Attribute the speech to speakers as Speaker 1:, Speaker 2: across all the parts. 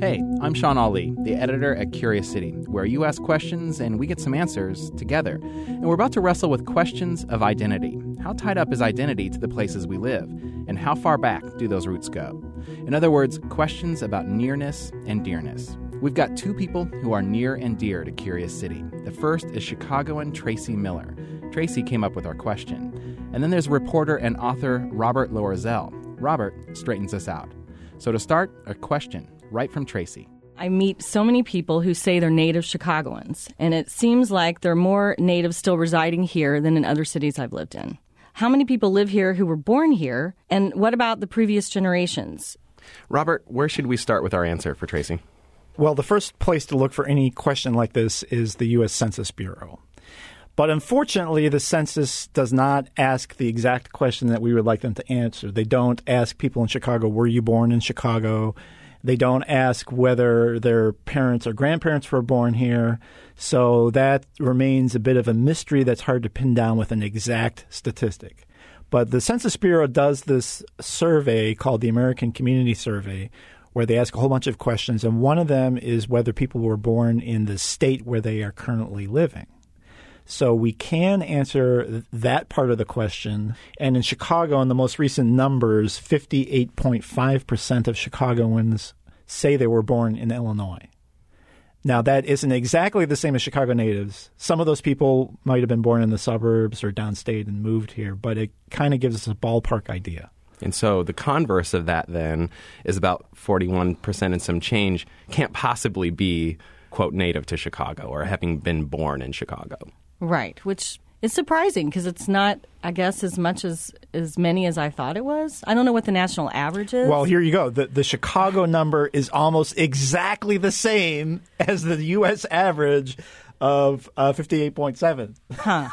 Speaker 1: Hey, I'm Shawn Allee, the editor at Curious City, where you ask questions and we get some answers together. And we're about to wrestle with questions of identity. How tied up is identity to the places we live? And how far back do those roots go? In other words, questions about nearness and dearness. We've got two people who are near and dear to Curious City. The first is Chicagoan Tracy Miller. Tracy came up with our question. And then there's reporter and author Robert Loerzel. Robert straightens us out. So to start, a question right from Tracy.
Speaker 2: I meet so many people who say they're native Chicagoans, and it seems like there are more natives still residing here than in other cities I've lived in. How many people live here who were born here, and what about the previous generations?
Speaker 1: Robert, where should we start with our answer for Tracy?
Speaker 3: Well, the first place to look for any question like this is the U.S. Census Bureau. But unfortunately, the census does not ask the exact question that we would like them to answer. They don't ask people in Chicago, were you born in Chicago? They don't ask whether their parents or grandparents were born here. So that remains a bit of a mystery that's hard to pin down with an exact statistic. But the Census Bureau does this survey called the American Community Survey, where they ask a whole bunch of questions. And one of them is whether people were born in the state where they are currently living. So we can answer that part of the question. And in Chicago, in the most recent numbers, 58.5% of Chicagoans say they were born in Illinois. Now, that isn't exactly the same as Chicago natives. Some of those people might have been born in the suburbs or downstate and moved here, but it kind of gives us a ballpark idea.
Speaker 1: And so the converse of that then is about 41% and some change can't possibly be, quote, native to Chicago or having been born in Chicago.
Speaker 2: Right, which is surprising because it's not, I guess, as much as as many as I thought it was. I don't know what the national average is.
Speaker 3: Well, here you go. The the Chicago number is almost exactly the same as the U.S. average of uh, fifty eight point seven.
Speaker 2: Huh.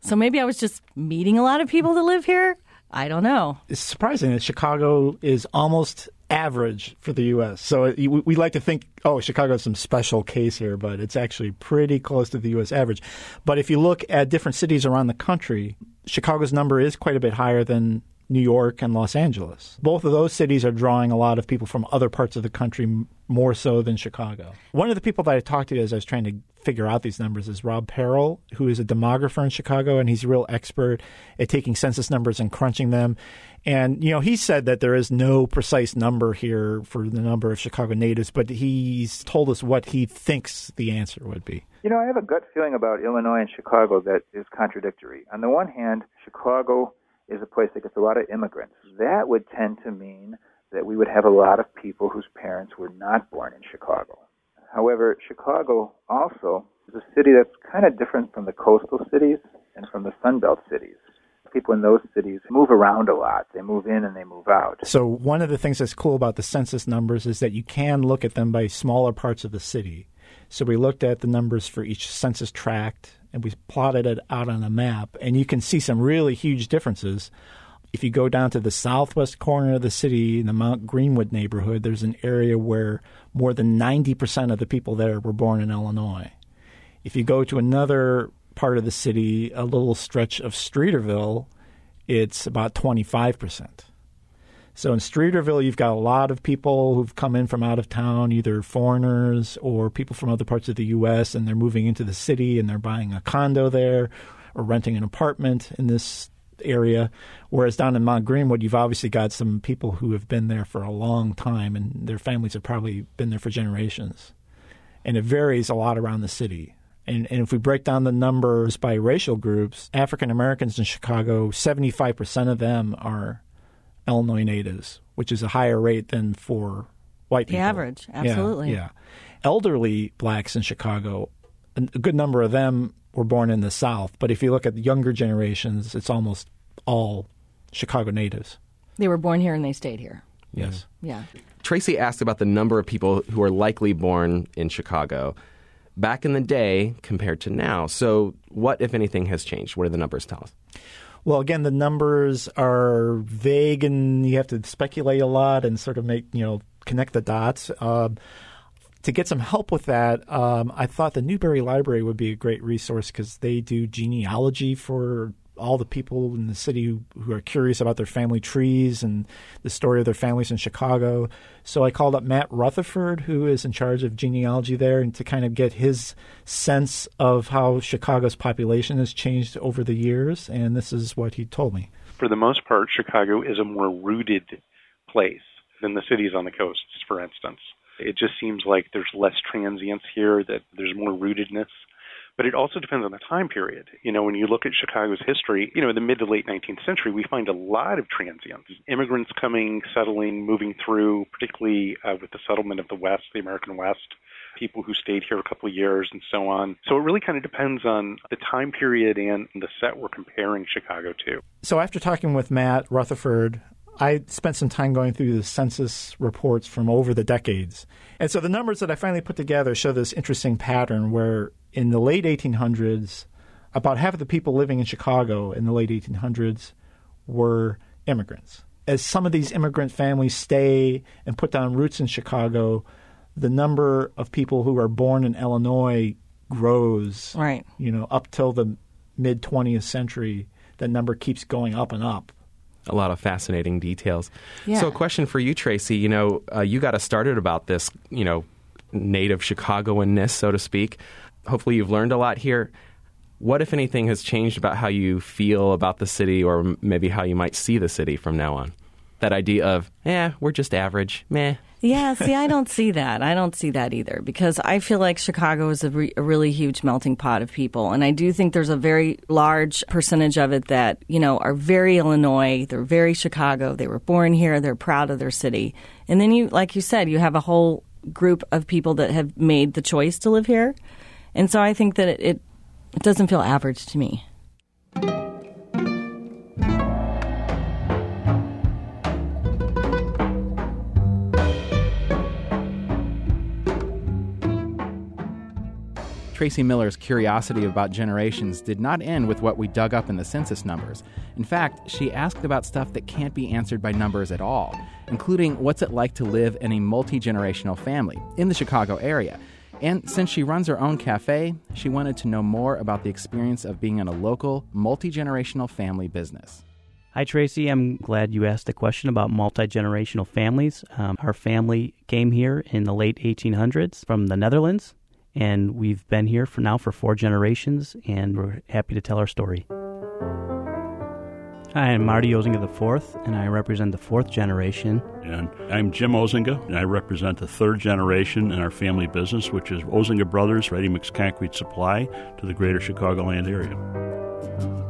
Speaker 2: so maybe I was just meeting a lot of people that live here. I don't know.
Speaker 3: It's surprising that Chicago is almost average for the U.S. So uh, we like to think, oh, Chicago has some special case here, but it's actually pretty close to the U.S. average. But if you look at different cities around the country, Chicago's number is quite a bit higher than New York and Los Angeles. Both of those cities are drawing a lot of people from other parts of the country more so than Chicago. One of the people that I talked to as I was trying to figure out these numbers is Rob Paral, who is a demographer in Chicago, and he's a real expert at taking census numbers and crunching them. And, you know, he said that there is no precise number here for the number of Chicago natives, but he's told us what he thinks the answer would be.
Speaker 4: You know, I have a gut feeling about Illinois and Chicago that is contradictory. On the one hand, Chicago is a place that gets a lot of immigrants. That would tend to mean that we would have a lot of people whose parents were not born in Chicago. However, Chicago also is a city that's kind of different from the coastal cities and from the Sunbelt cities. People in those cities move around a lot. They move in and they move out.
Speaker 3: So, one of the things that's cool about the census numbers is that you can look at them by smaller parts of the city. So, we looked at the numbers for each census tract and we plotted it out on a map, and you can see some really huge differences. If you go down to the southwest corner of the city in the Mount Greenwood neighborhood, there's an area where more than 90% of the people there were born in Illinois. If you go to another part of the city, a little stretch of Streeterville, it's about 25%. So in Streeterville, you've got a lot of people who've come in from out of town, either foreigners or people from other parts of the U.S., and they're moving into the city and they're buying a condo there or renting an apartment in this area. Whereas down in Mount Greenwood, you've obviously got some people who have been there for a long time and their families have probably been there for generations. And it varies a lot around the city. And, and if we break down the numbers by racial groups, African Americans in Chicago, 75% of them are Illinois natives, which is a higher rate than for white
Speaker 2: the
Speaker 3: people.
Speaker 2: average, absolutely.
Speaker 3: Yeah, yeah. Elderly blacks in Chicago, a good number of them were born in the South. But if you look at the younger generations, it's almost all Chicago natives.
Speaker 2: They were born here and they stayed here.
Speaker 3: Yes.
Speaker 2: Yeah.
Speaker 1: Tracy asked about the number of people who are likely born in Chicago back in the day compared to now. So, what, if anything, has changed? What do the numbers tell us?
Speaker 3: Well, again, the numbers are vague, and you have to speculate a lot and sort of make you know connect the dots. Uh, to get some help with that, um, I thought the Newberry Library would be a great resource because they do genealogy for all the people in the city who, who are curious about their family trees and the story of their families in Chicago. So I called up Matt Rutherford, who is in charge of genealogy there, and to kind of get his sense of how Chicago's population has changed over the years. And this is what he told me.
Speaker 5: For the most part, Chicago is a more rooted place than the cities on the coasts, for instance. It just seems like there's less transience here, that there's more rootedness but it also depends on the time period. You know, when you look at Chicago's history, you know, in the mid to late 19th century, we find a lot of transients, immigrants coming, settling, moving through, particularly uh, with the settlement of the West, the American West, people who stayed here a couple of years and so on. So it really kind of depends on the time period and the set we're comparing Chicago to.
Speaker 3: So after talking with Matt Rutherford, I spent some time going through the census reports from over the decades. And so the numbers that I finally put together show this interesting pattern where in the late 1800s, about half of the people living in Chicago in the late 1800s were immigrants. As some of these immigrant families stay and put down roots in Chicago, the number of people who are born in Illinois grows.
Speaker 2: Right.
Speaker 3: You know, up till the mid 20th century, that number keeps going up and up.
Speaker 1: A lot of fascinating details.
Speaker 2: Yeah.
Speaker 1: So, a question for you, Tracy. You know, uh, you got us started about this, you know, native Chicagoanness, so to speak hopefully you've learned a lot here. What, if anything, has changed about how you feel about the city or maybe how you might see the city from now on? That idea of, yeah, we're just average, meh.
Speaker 2: Yeah, see, I don't see that. I don't see that either because I feel like Chicago is a, re- a, really huge melting pot of people. And I do think there's a very large percentage of it that, you know, are very Illinois. They're very Chicago. They were born here. They're proud of their city. And then you, like you said, you have a whole group of people that have made the choice to live here. And so I think that it, it, it doesn't feel average to me.
Speaker 1: Tracy Miller's curiosity about generations did not end with what we dug up in the census numbers. In fact, she asked about stuff that can't be answered by numbers at all, including what's it like to live in a multi generational family in the Chicago area and since she runs her own cafe, she wanted to know more about the experience of being in a local, multi generational family business.
Speaker 6: Hi, Tracy. I'm glad you asked the question about multi generational families. Um, our family came here in the late 1800s from the Netherlands, and we've been here for now for four generations, and we're happy to tell our story. Hi, I'm Marty Ozinga IV, and I represent the fourth generation.
Speaker 7: And I'm Jim Ozinga, and I represent the third generation in our family business, which is Ozinga Brothers Ready Mix Concrete Supply to the greater Chicagoland area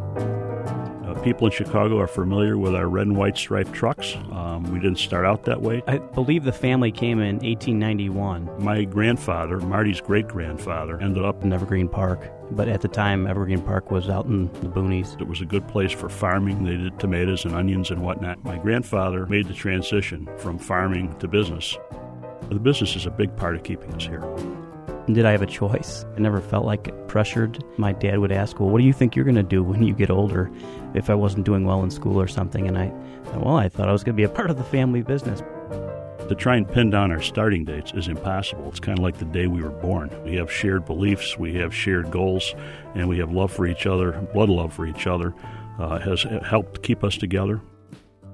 Speaker 7: people in Chicago are familiar with our red and white striped trucks. Um, we didn't start out that way.
Speaker 6: I believe the family came in 1891.
Speaker 7: My grandfather, Marty's great grandfather, ended up
Speaker 6: in Evergreen Park. But at the time, Evergreen Park was out in the boonies.
Speaker 7: It was a good place for farming. They did tomatoes and onions and whatnot. My grandfather made the transition from farming to business. The business is a big part of keeping us here.
Speaker 6: Did I have a choice? I never felt like pressured. My dad would ask, Well, what do you think you're going to do when you get older if I wasn't doing well in school or something? And I, well, I thought I was going to be a part of the family business.
Speaker 7: To try and pin down our starting dates is impossible. It's kind of like the day we were born. We have shared beliefs, we have shared goals, and we have love for each other, blood love for each other. Uh, has helped keep us together.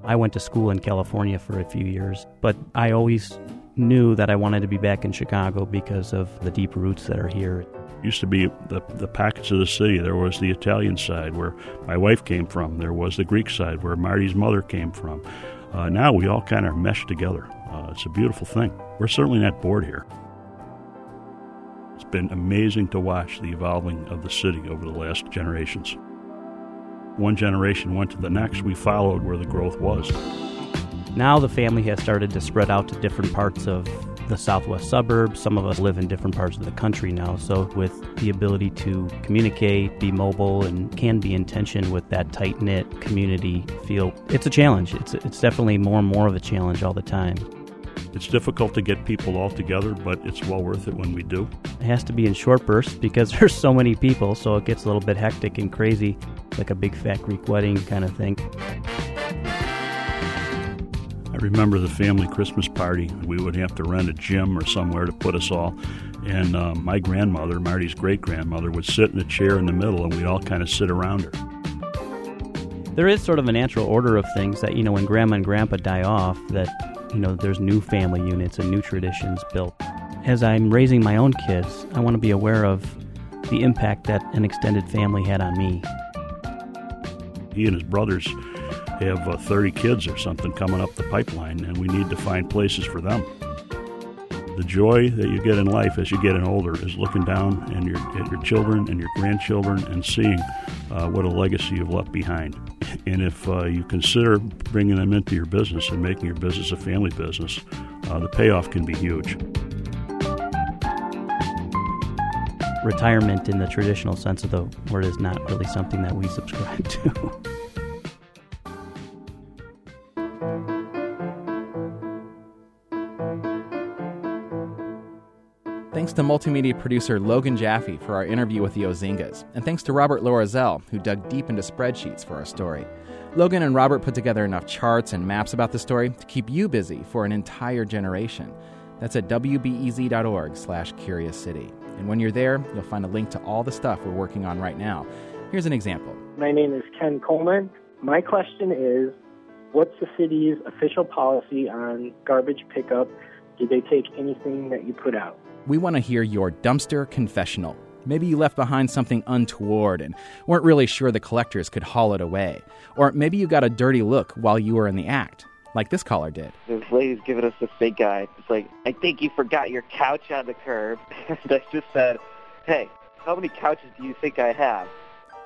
Speaker 6: I went to school in California for a few years, but I always knew that I wanted to be back in Chicago because of the deep roots that are here.
Speaker 7: Used to be the, the pockets of the city. There was the Italian side where my wife came from. There was the Greek side where Marty's mother came from. Uh, now we all kind of mesh together. Uh, it's a beautiful thing. We're certainly not bored here. It's been amazing to watch the evolving of the city over the last generations. One generation went to the next, we followed where the growth was.
Speaker 6: Now the family has started to spread out to different parts of the southwest suburbs. Some of us live in different parts of the country now. So, with the ability to communicate, be mobile, and can be in tension with that tight knit community feel, it's a challenge. It's, it's definitely more and more of a challenge all the time.
Speaker 7: It's difficult to get people all together, but it's well worth it when we do.
Speaker 6: It has to be in short bursts because there's so many people, so it gets a little bit hectic and crazy, like a big fat Greek wedding kind of thing.
Speaker 7: Remember the family Christmas party. We would have to rent a gym or somewhere to put us all. And uh, my grandmother, Marty's great grandmother, would sit in a chair in the middle and we'd all kind of sit around her.
Speaker 6: there is sort of a natural order of things that, you know, when grandma and grandpa die off, that, you know, there's new family units and new traditions built. As I'm raising my own kids, I want to be aware of the impact that an extended family had on me.
Speaker 7: He and his brothers have uh, 30 kids or something coming up the pipeline, and we need to find places for them. The joy that you get in life as you get older is looking down and your, at your children and your grandchildren and seeing uh, what a legacy you've left behind. And if uh, you consider bringing them into your business and making your business a family business, uh, the payoff can be huge.
Speaker 6: Retirement in the traditional sense of the word is not really something that we subscribe to.
Speaker 1: to multimedia producer Logan Jaffe for our interview with the Ozingas, and thanks to Robert Loerzel, who dug deep into spreadsheets for our story. Logan and Robert put together enough charts and maps about the story to keep you busy for an entire generation. That's at wbez.org slash curious city. And when you're there, you'll find a link to all the stuff we're working on right now. Here's an example.
Speaker 8: My name is Ken Coleman. My question is, what's the city's official policy on garbage pickup? Do they take anything that you put out?
Speaker 1: We want to hear your dumpster confessional. Maybe you left behind something untoward and weren't really sure the collectors could haul it away. Or maybe you got a dirty look while you were in the act, like this caller did.
Speaker 9: This lady's giving us the big guy. It's like, I think you forgot your couch on the curb. and I just said, hey, how many couches do you think I have?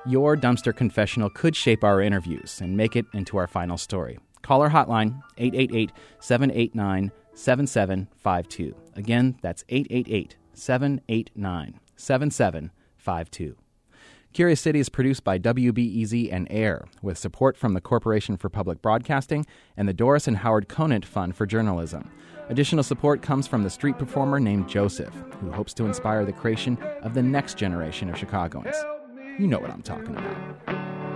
Speaker 1: Your dumpster confessional could shape our interviews and make it into our final story. Call our hotline, 888 789 7752. Again, that's 888 789 7752. Curious City is produced by WBEZ and AIR, with support from the Corporation for Public Broadcasting and the Doris and Howard Conant Fund for Journalism. Additional support comes from the street performer named Joseph, who hopes to inspire the creation of the next generation of Chicagoans. You know what I'm talking about.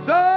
Speaker 10: So